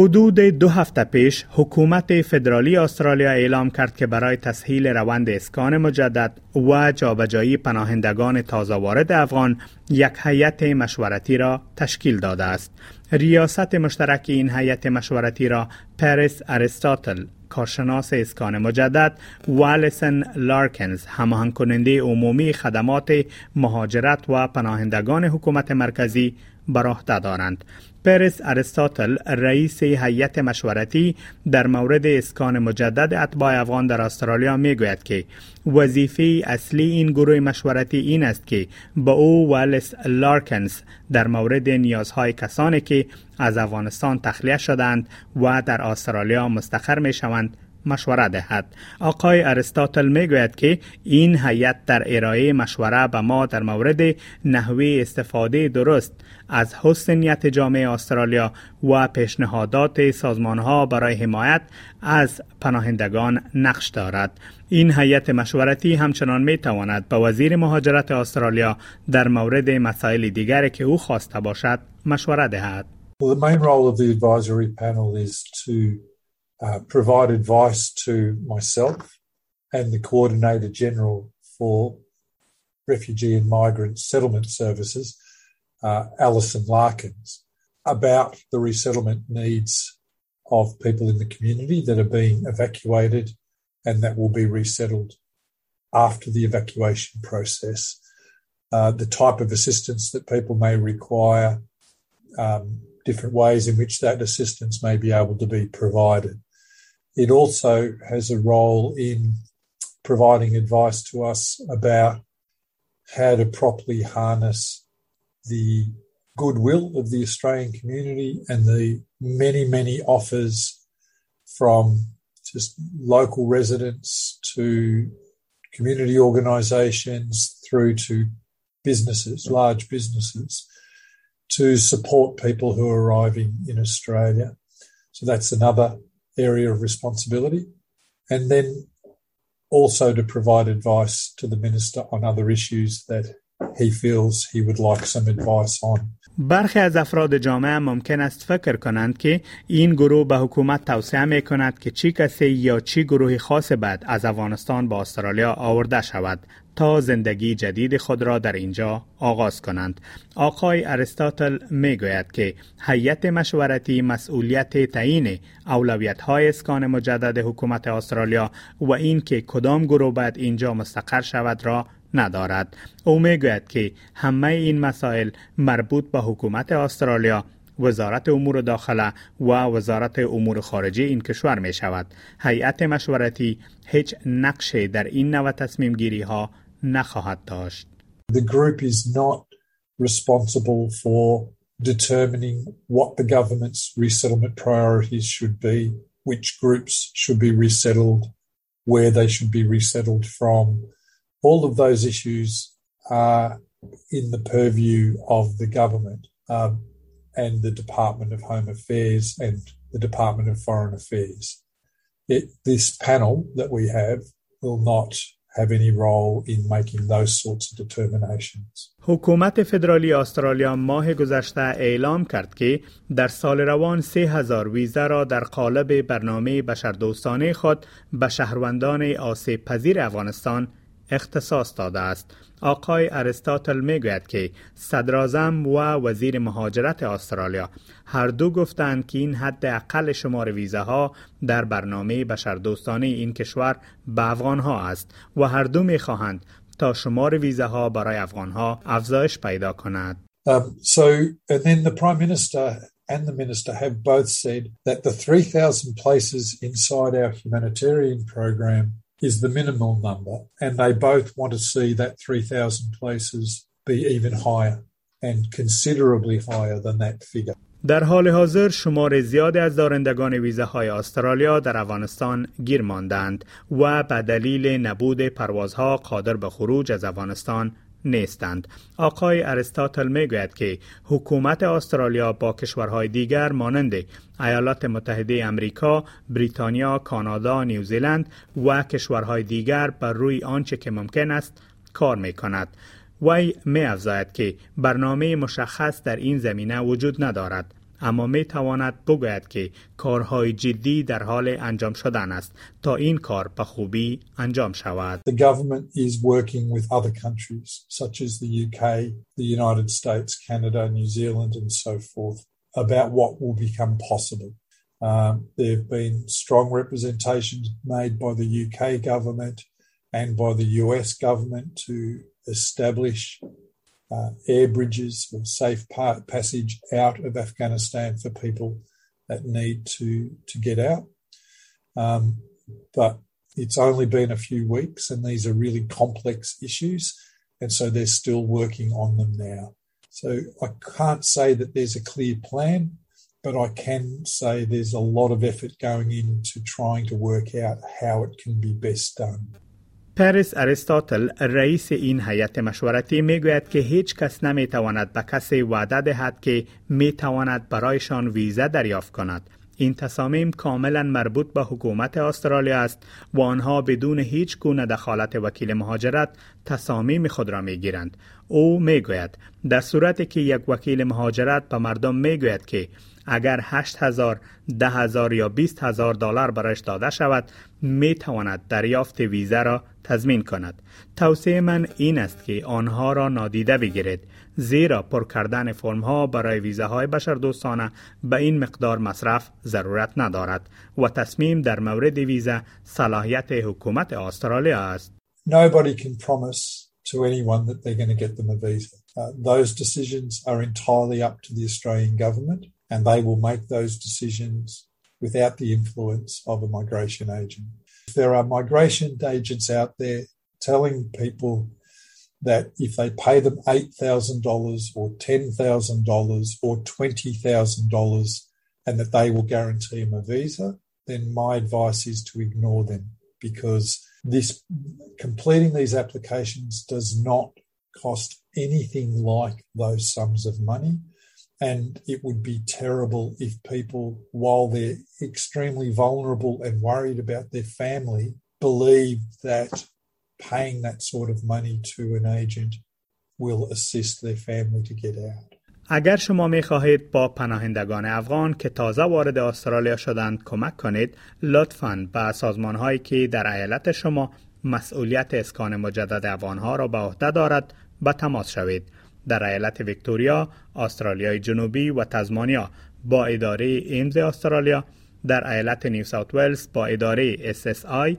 حدود دو هفته پیش حکومت فدرالی استرالیا اعلام کرد که برای تسهیل روند اسکان مجدد و جابجایی پناهندگان تازه وارد افغان یک هیئت مشورتی را تشکیل داده است. ریاست مشترک این هیئت مشورتی را پریس اریستاتل کارشناس اسکان مجدد و الیسن لارکنز هماهنگ کننده عمومی خدمات مهاجرت و پناهندگان حکومت مرکزی بر عهده دارند پرس ارستاتل رئیس هیئت مشورتی در مورد اسکان مجدد اتباع افغان در استرالیا می گوید که وظیفه اصلی این گروه مشورتی این است که با او والس لارکنز در مورد نیازهای کسانی که از افغانستان تخلیه شدند و در استرالیا مستقر می شوند مشوره دهد. آقای ارستاتل می گوید که این هیئت در ارائه مشوره به ما در مورد نحوه استفاده درست از حسنیت جامعه استرالیا و پیشنهادات سازمان ها برای حمایت از پناهندگان نقش دارد. این هیئت مشورتی همچنان می تواند به وزیر مهاجرت استرالیا در مورد مسائل دیگری که او خواسته باشد مشوره دهد. Uh, provide advice to myself and the Coordinator General for Refugee and Migrant Settlement Services, uh, Alison Larkins, about the resettlement needs of people in the community that are being evacuated and that will be resettled after the evacuation process. Uh, the type of assistance that people may require, um, different ways in which that assistance may be able to be provided. It also has a role in providing advice to us about how to properly harness the goodwill of the Australian community and the many, many offers from just local residents to community organisations through to businesses, large businesses, to support people who are arriving in Australia. So that's another area of responsibility, and then also to provide advice to the minister on other issues that he feels he would like some advice on. برخی از افراد جامعه ممکن است فکر کنند که این گروه به حکومت توصیه می کند که چی کسی یا چی گروهی خاص بعد از افغانستان با استرالیا آورده شود تا زندگی جدید خود را در اینجا آغاز کنند. آقای ارستاتل می گوید که هیئت مشورتی مسئولیت تعیین اولویت های اسکان مجدد حکومت استرالیا و این که کدام گروه باید اینجا مستقر شود را ندارد. او می گوید که همه این مسائل مربوط به حکومت استرالیا وزارت امور داخله و وزارت امور خارجه این کشور می شود. هیئت مشورتی هیچ نقشه در این نوع تصمیم گیری ها نخواهد داشت. The group is not responsible for determining what the government's resettlement priorities should be, which groups should be resettled, where they should be resettled from. All of those issues are in the purview of the government. Um, and the Department of Home Affairs and the Department of Foreign Affairs. It, this panel that we have will not have any role in making those sorts of determinations. حکومت فدرالی استرالیا ماه گذشته اعلام کرد که در سال روان 3000 ویزا را در قالب برنامه بشردوستانه خود به شهروندان آسیب پذیر افغانستان اختصاص داده است. آقای ارستاتل می‌گوید که صدرازم و وزیر مهاجرت استرالیا هر دو گفتند که این حد اقل شمار ویزاها در برنامه بشردوستانه این کشور به افغانها است و هر دو می‌خواهند تا شمار ویزاها برای افغانها افزایش پیدا کند. Um, so then the prime minister and the minister have both said that the 3000 places inside our humanitarian program is the minimal number, and they both want to see that 3,000 places be even higher and considerably higher than that figure. در حال حاضر شمار زیادی از دارندگان ویزاهای استرالیا در افغانستان گیر ماندند و به دلیل نبود پروازها قادر به خروج از افغانستان نیستند. آقای ارستاتل می‌گوید که حکومت استرالیا با کشورهای دیگر مانند ایالات متحده امریکا، بریتانیا، کانادا، نیوزیلند و کشورهای دیگر بر روی آنچه که ممکن است کار می کند. وی می که برنامه مشخص در این زمینه وجود ندارد اما می تواند بگوید که کارهای جدی در حال انجام شدن است تا این کار به خوبی انجام شود. The government is working with other countries such as the UK, the United States, Canada, New Zealand and so forth about what will become possible. Um, there have been strong representations made by the UK government and by the US government to establish uh, air bridges for safe passage out of Afghanistan for people that need to to get out. Um, but it's only been a few weeks, and these are really complex issues, and so they're still working on them now. So I can't say that there's a clear plan, but I can say there's a lot of effort going into trying to work out how it can be best done. پریس اریستاتل رئیس این هیئت مشورتی می گوید که هیچ کس نمی تواند به کسی وعده دهد که می تواند برایشان ویزا دریافت کند. این تصامیم کاملا مربوط به حکومت استرالیا است و آنها بدون هیچ گونه دخالت وکیل مهاجرت تصامیم خود را می گیرند. او می گوید در صورتی که یک وکیل مهاجرت به مردم می گوید که اگر 8 هزار، ده هزار یا 20 هزار دلار برایش داده شود می تواند دریافت ویزا را تضمین کند. توصیه من این است که آنها را نادیده بگیرید زیرا پر کردن فرم ها برای ویزاهای بشردوستانه به این مقدار مصرف ضرورت ندارد و تصمیم در مورد ویزا صلاحیت حکومت استرالیا است. Nobody can promise to anyone that they're going to get them a visa. Uh, those decisions are entirely up to the Australian government and they will make those decisions without the influence of a migration agent. If there are migration agents out there telling people that if they pay them $8,000 or $10,000 or $20,000 and that they will guarantee them a visa, then my advice is to ignore them because this completing these applications does not cost anything like those sums of money. And it would be terrible if people, while they're extremely vulnerable and worried about their family, believe that paying that sort of money to an agent will assist their family to get out. اگر شما می خواهید با پناهندگان افغان که تازه وارد استرالیا شدند کمک کنید لطفاً به سازمان هایی که در ایالت شما مسئولیت اسکان مجدد افغانها را به عهده دارد به تماس شوید در ایالت ویکتوریا، استرالیای جنوبی و تزمانیا با اداره ایمز استرالیا در ایالت نیو ساوت ولز با اداره SSI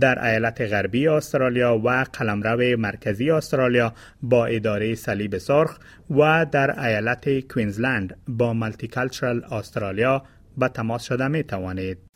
در ایالت غربی استرالیا و قلمرو مرکزی استرالیا با اداره صلیب سرخ و در ایالت کوینزلند با ملتی کلچرال استرالیا به تماس شده می توانید.